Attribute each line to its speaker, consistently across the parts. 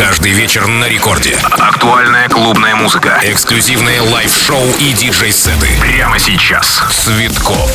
Speaker 1: Каждый вечер на рекорде. Актуальная клубная музыка. Эксклюзивные лайв-шоу и диджей-сеты. Прямо сейчас. Цветков.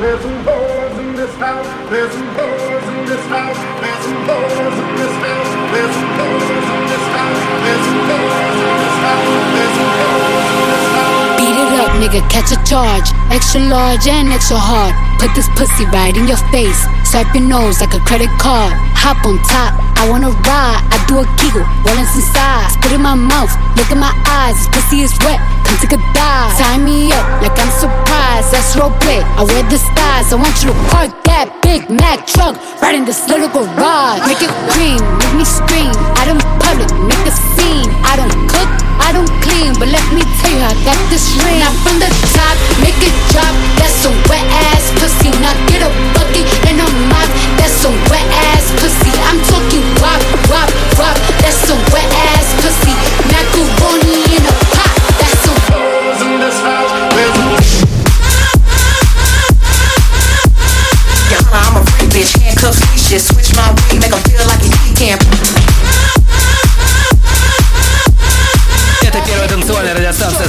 Speaker 1: There's some boys in this house. There's some boys in this house. There's some boys in this house. There's some boys in this house. There's some boys in this house. There's some boys in this house. Beat it up, nigga, catch a charge. Extra large and extra hard. Put this pussy right in your face. Swipe your nose like a credit card. Hop on top, I wanna ride. I do a giggle, rolling some sides. Spit in my mouth, look in my eyes. This pussy is wet, come take a dive. Tie me up like I'm surprised. That's roleplay. I wear the stars. I want you to park that Big Mac truck right in this little garage. Make it cream, make me scream. Out in public, make a scene. I don't cook, I don't clean, but let me tell you, I got this ring. Now from the top, make it drop. That's some wet ass pussy. Now get a bucket and a mop. That's some wet ass pussy. I'm talking wop, wop, wop. That's some wet ass pussy. Macaroni in a pot. That's some hoes in this house. Yeah, I'm a free bitch. Handcuffs, leashes. Switch my weed, make 'em feel like he can't.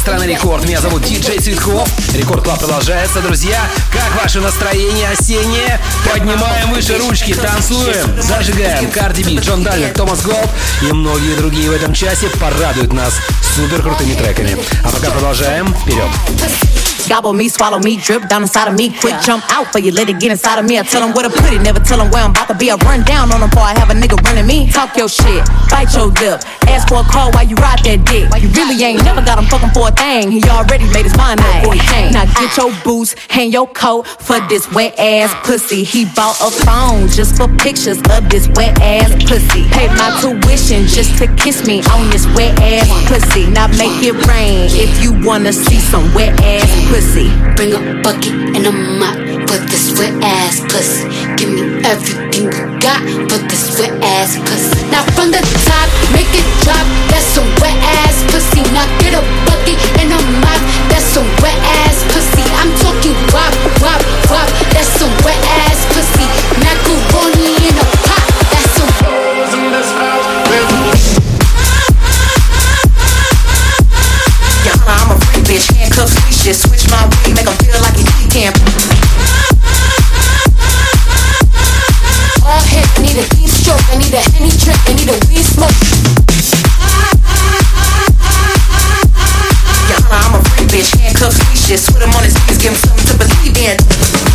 Speaker 1: Страны Рекорд. Меня зовут Диджей Цветков. Рекорд Клаб продолжается, друзья. Как ваше настроение осеннее? Поднимаем выше ручки, танцуем, зажигаем. Карди Би, Джон Дальвер, Томас Голд и многие другие в этом часе порадуют нас супер крутыми треками. А пока продолжаем. Вперед! Gobble me, swallow me, drip down inside of me. Quick jump out for you, let it get inside of me. I tell them where to put it, never tell them where I'm about to be. I run down on them before I have a nigga running me. Talk your shit, bite your lip. Ask for a call while you ride that dick. You really ain't never got him fucking for a thing. He already made his mind up before he came. Now get your boots, hang your coat for this wet ass pussy. He bought a phone just for pictures of this wet ass pussy. Paid my tuition just to kiss me on this wet ass pussy. Now make it rain if you wanna see some wet ass pussy. Bring a bucket and a mop for this wet ass pussy. Give me everything you got for this wet ass pussy. Now from the top, make it drop. That's some wet ass pussy. Now get a bucket and a mop. That's some wet ass pussy. I'm talking wop, wop, wop. That's some wet ass camp. All hit, I need a deep stroke, I need a any trick, I need a weed smoke. Yeah, I'm a free
Speaker 2: bitch, handcuffs, leashes, put
Speaker 3: him on his knees, give him something to believe in.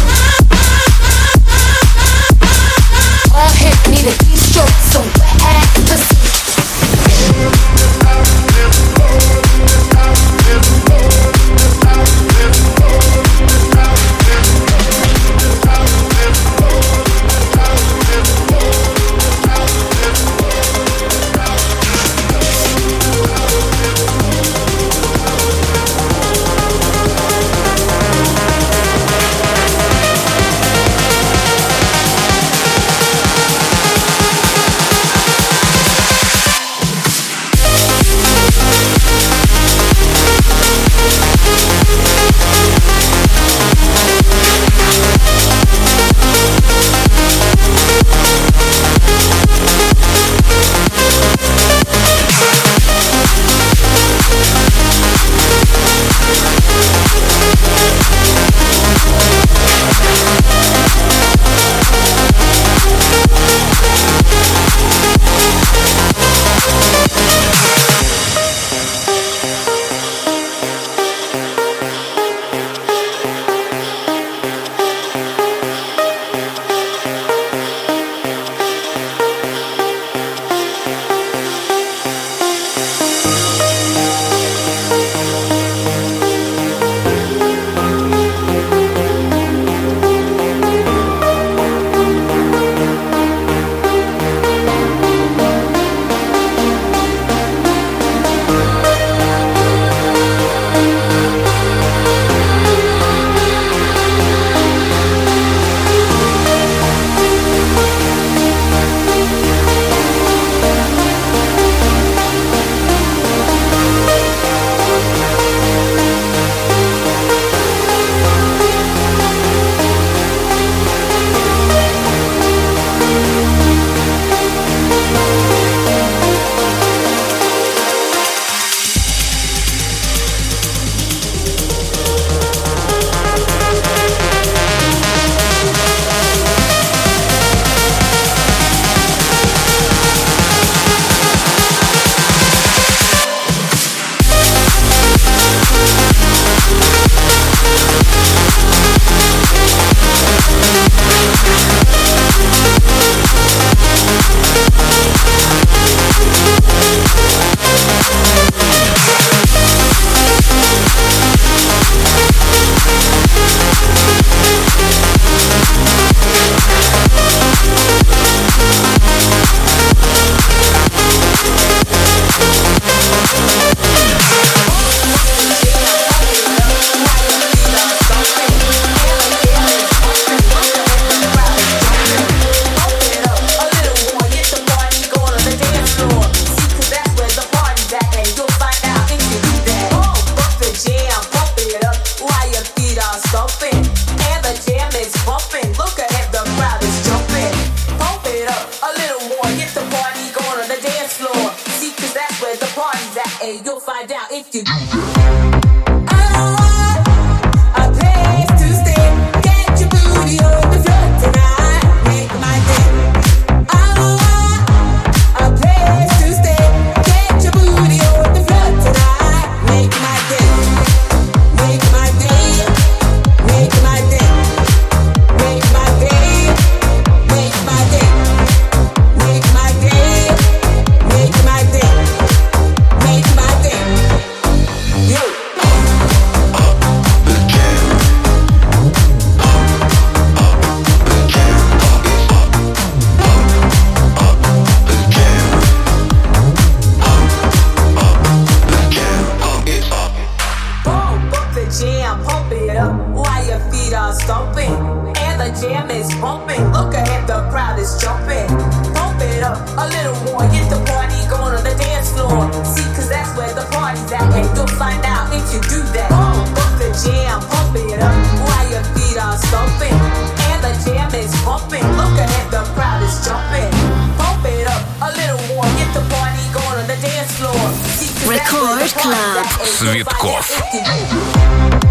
Speaker 4: Club. Цветков.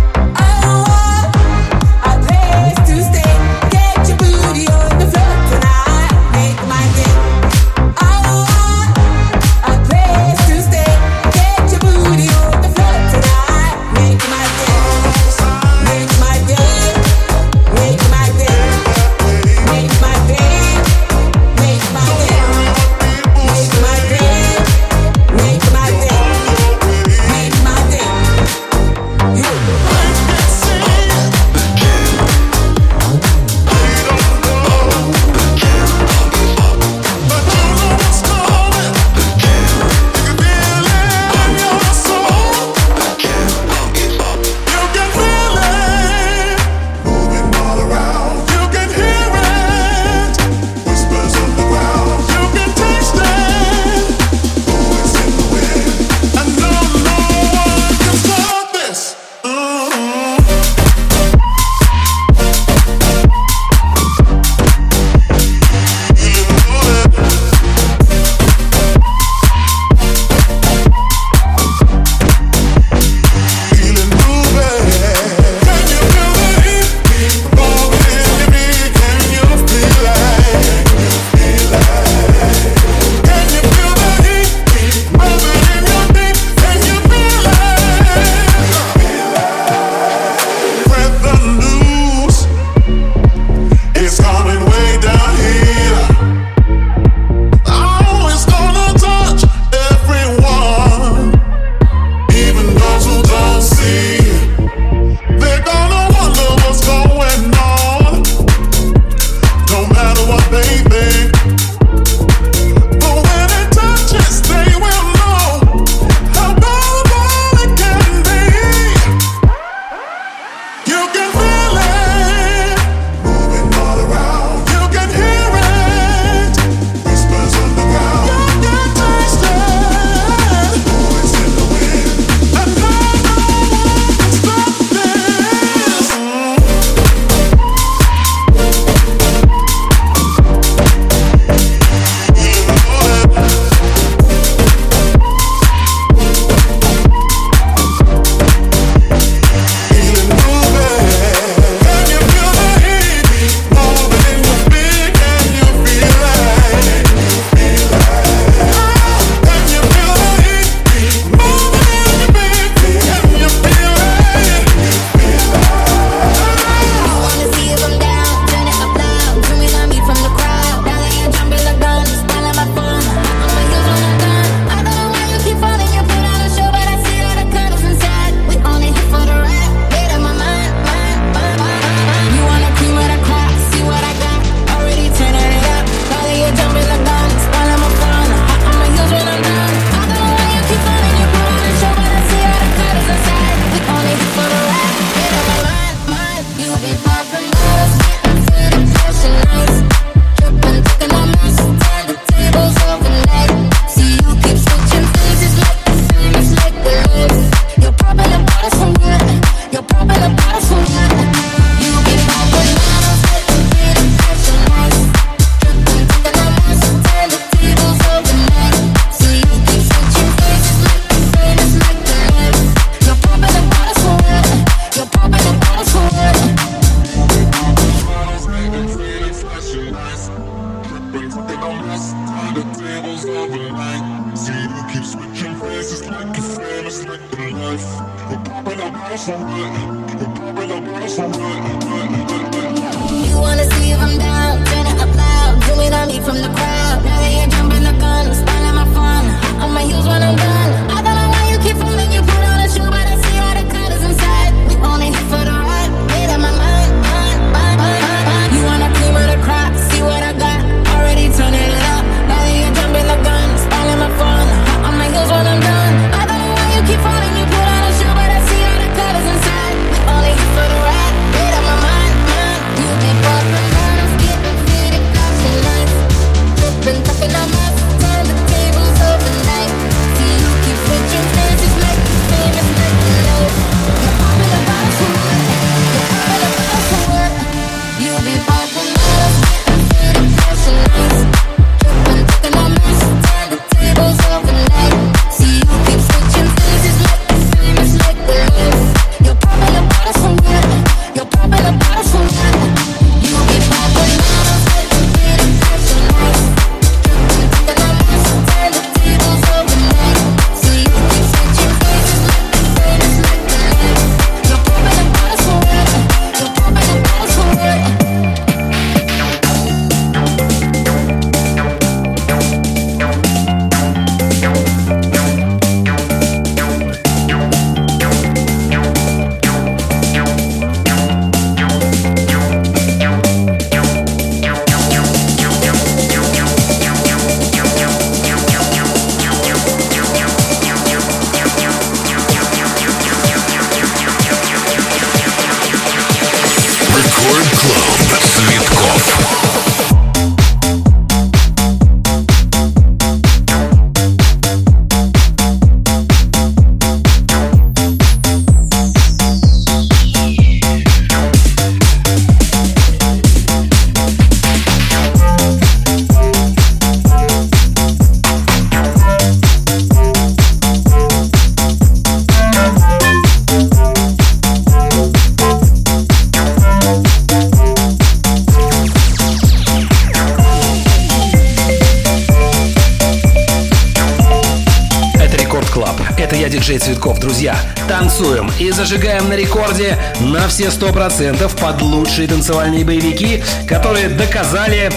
Speaker 2: Все сто процентов под лучшие танцевальные боевики, которые доказали,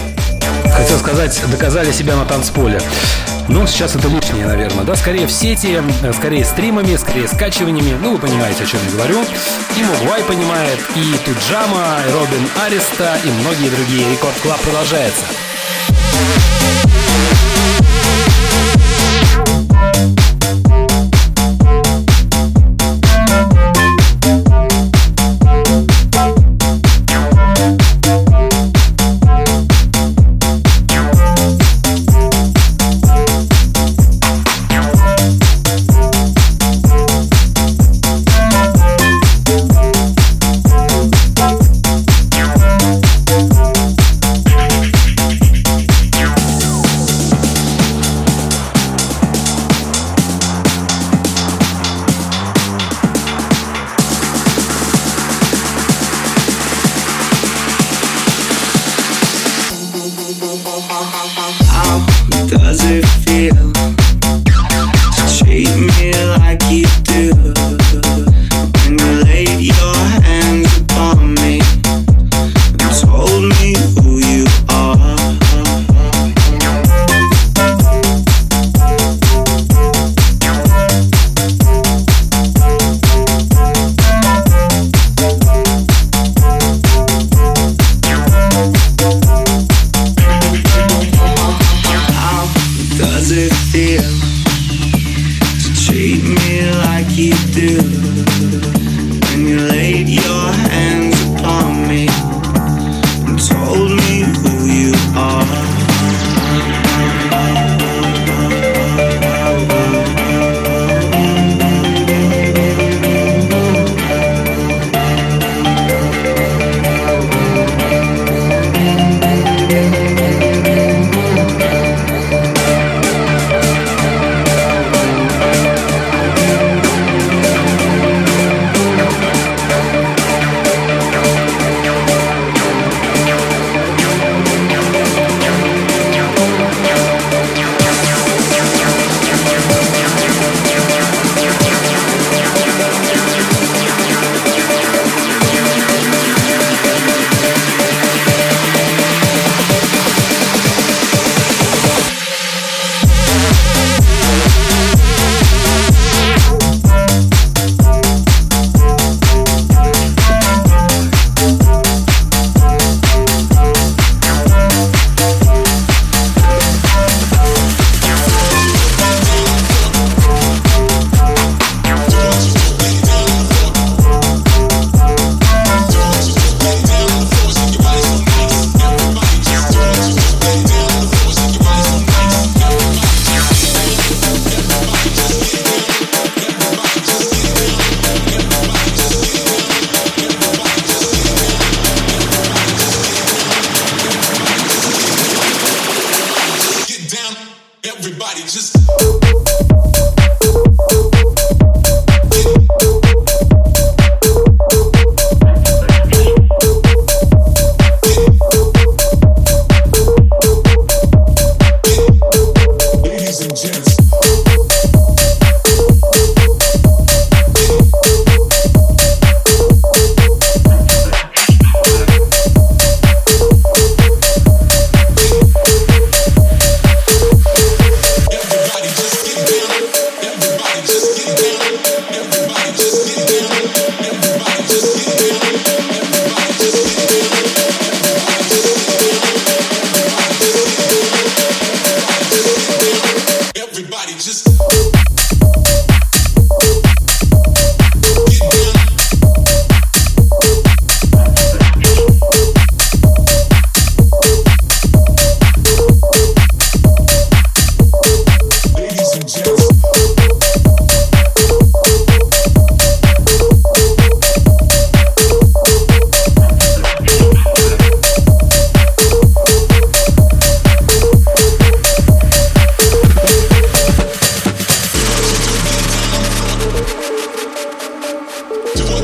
Speaker 2: хотел сказать, доказали себя на танцполе. Но сейчас это лишнее, наверное, да, скорее в сети, скорее стримами, скорее скачиваниями, ну, вы понимаете, о чем я говорю. И Мугвай понимает, и Туджама, и Робин Ареста, и многие другие. Рекорд Клаб продолжается.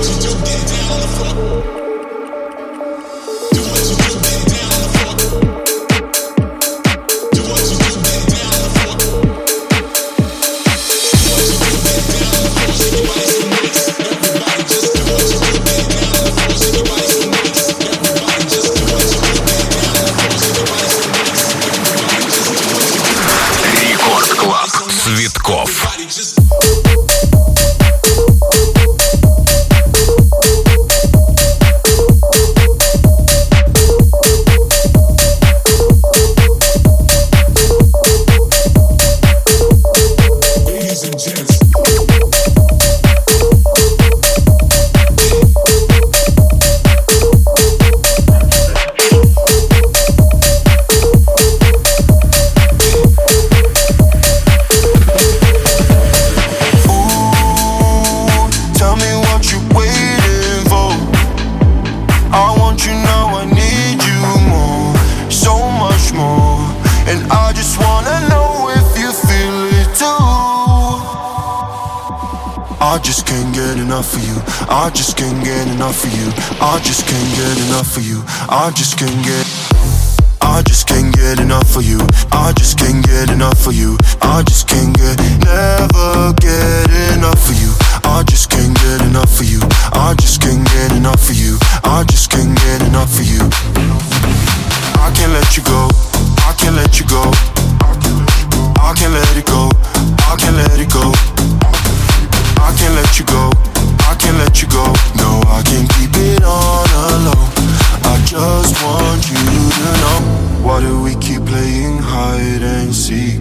Speaker 5: Till you get down on the floor.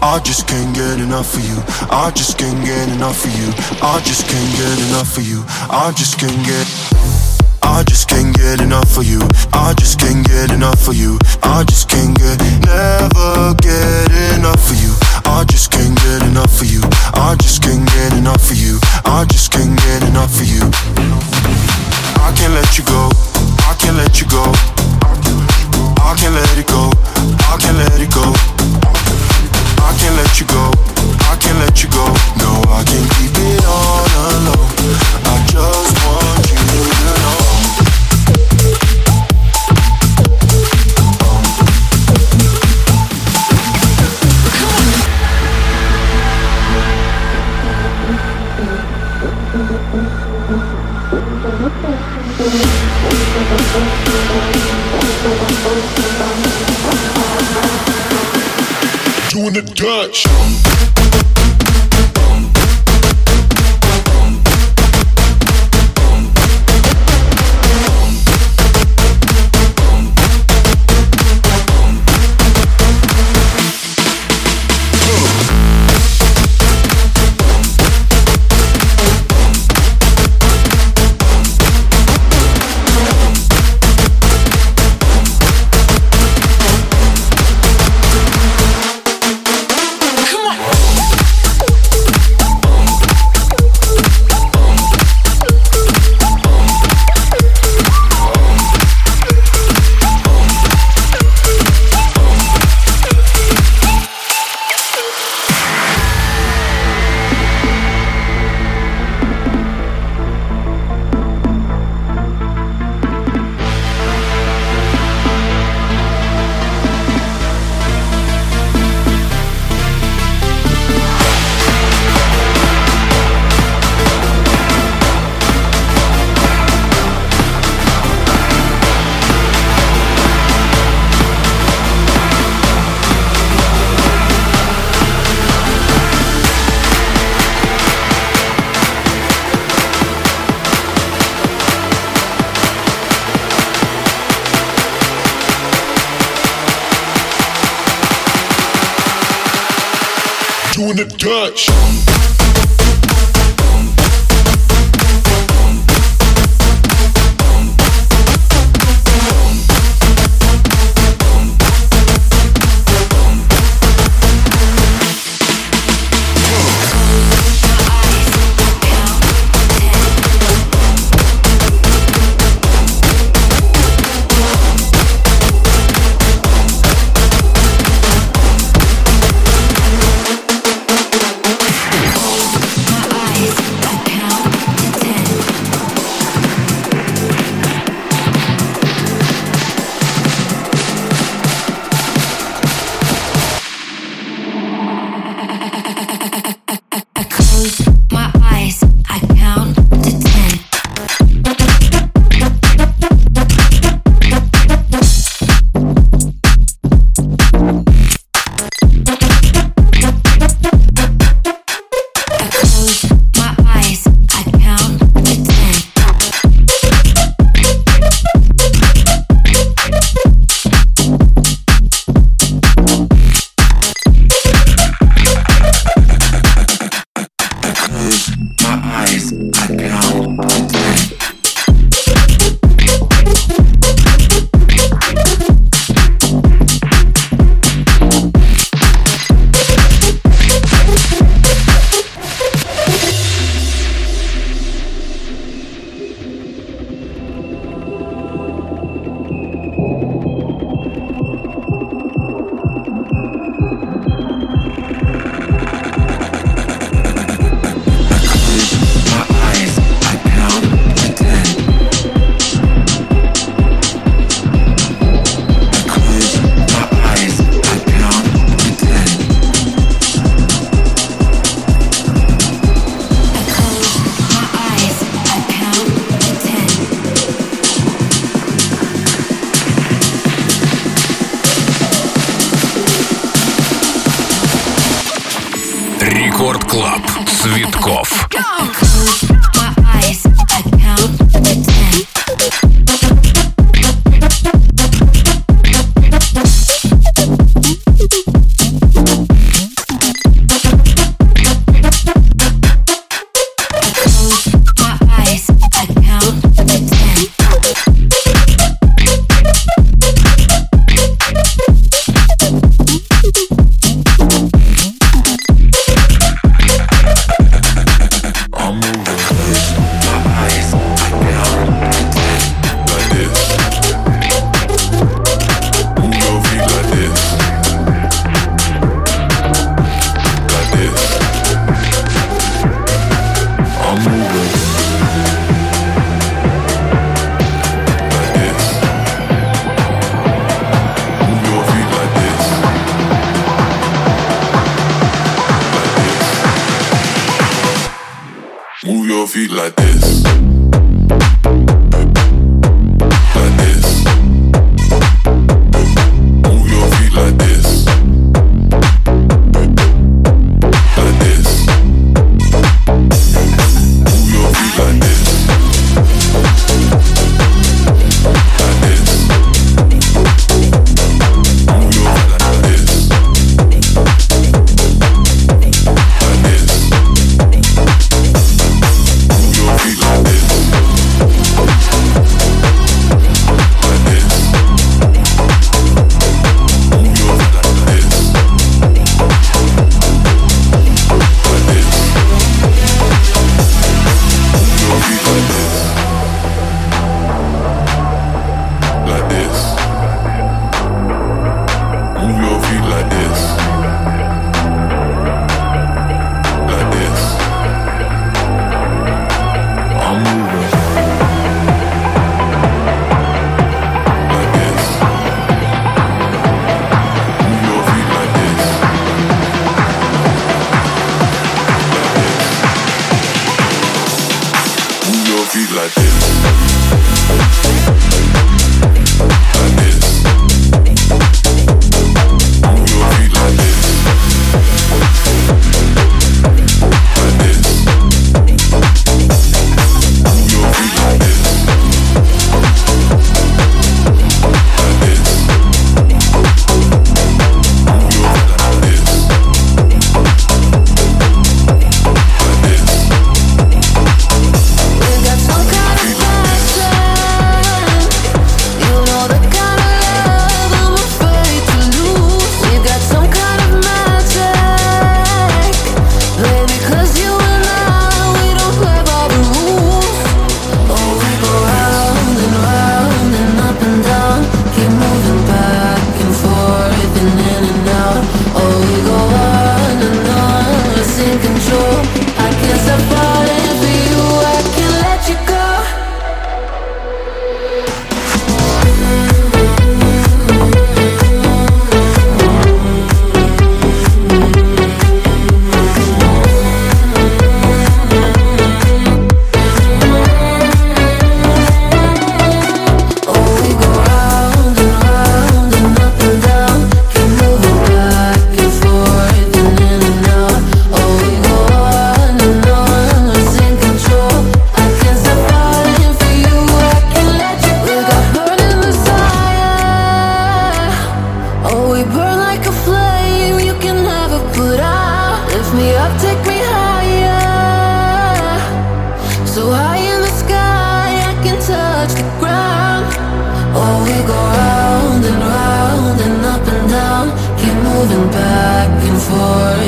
Speaker 6: can't get enough for you, I just can't get enough of you I just can't get enough of you I just can't get I just can't get enough for you, I just can't get enough for you, I just can't get Never get enough of you I just can't get enough of you I just can't get enough of you I just can't get enough of you I can't let you go I can't let you go I can't let it go I can't let it go I can't let you go. I can't let you go. No, I can't keep it Dutch.
Speaker 7: I did. I did.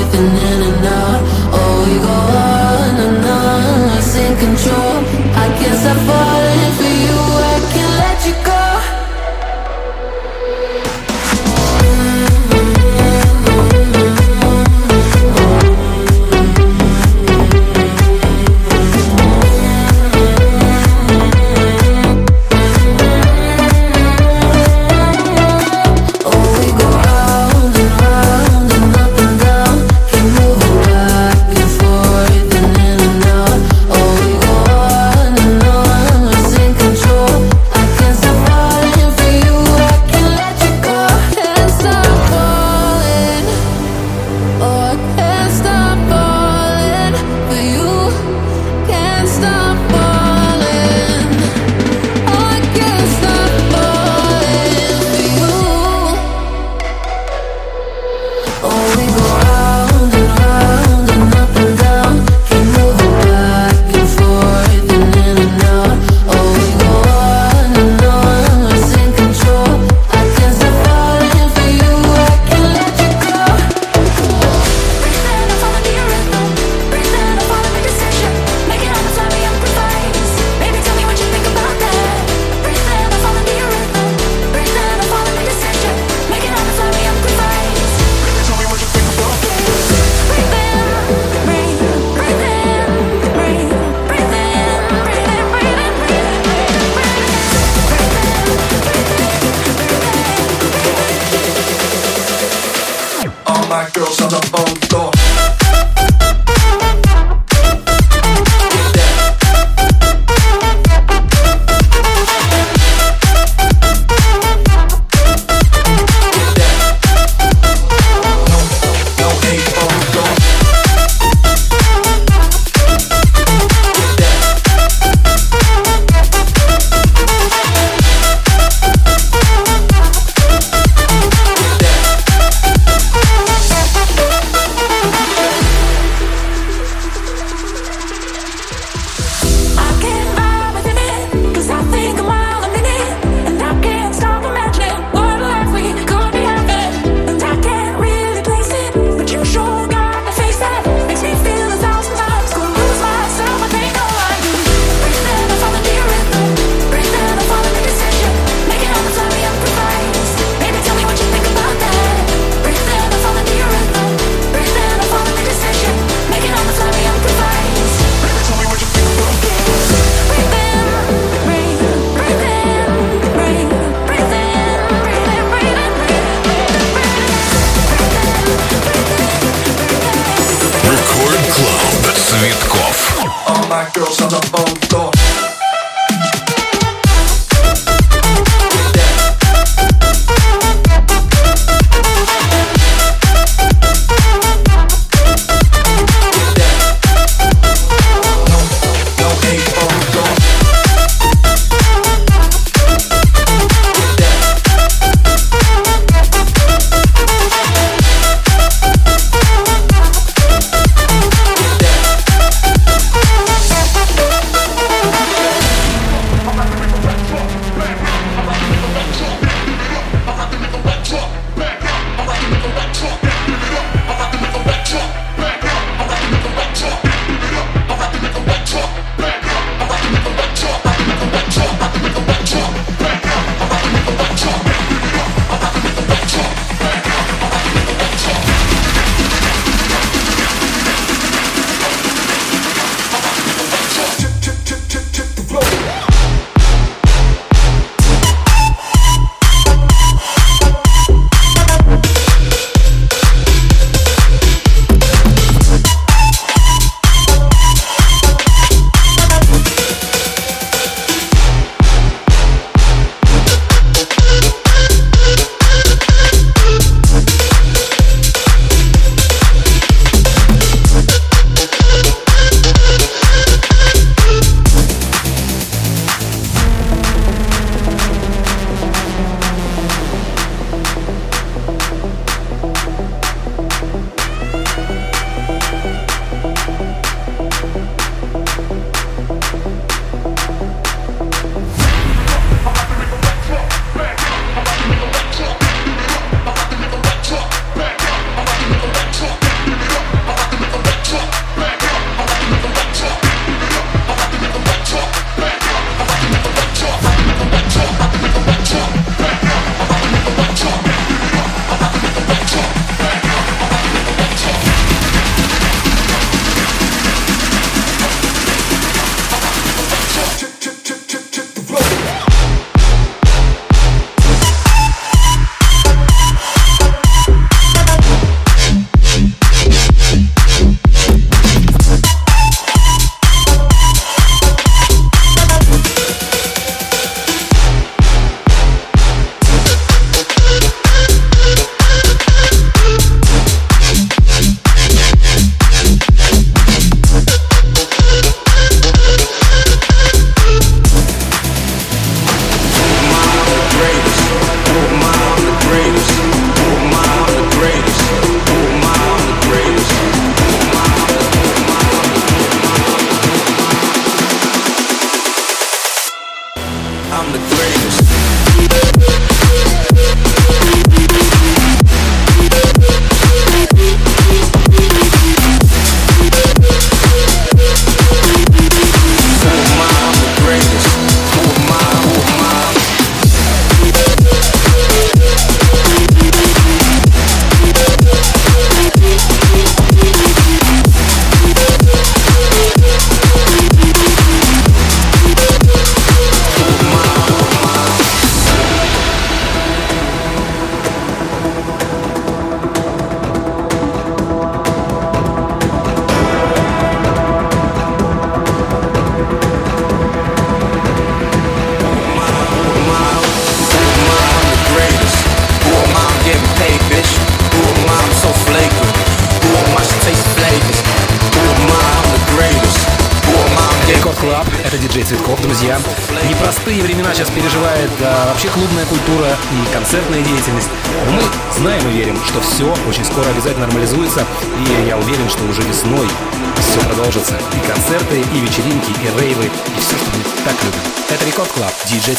Speaker 7: in and out. Oh, you go.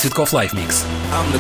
Speaker 7: Цветков Лайф Микс. I'm the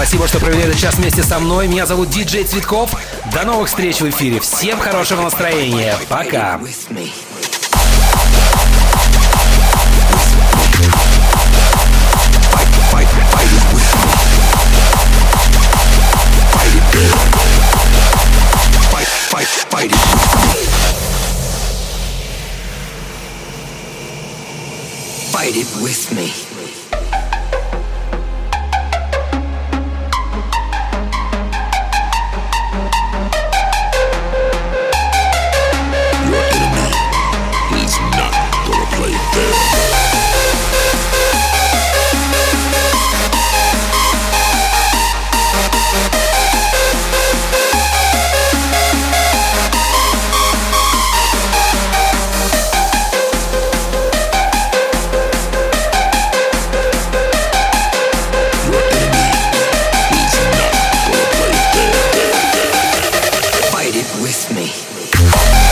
Speaker 8: Спасибо, что провели этот час вместе со мной. Меня зовут Диджей Цветков. До новых встреч в эфире. Всем хорошего настроения. Пока.
Speaker 9: With me.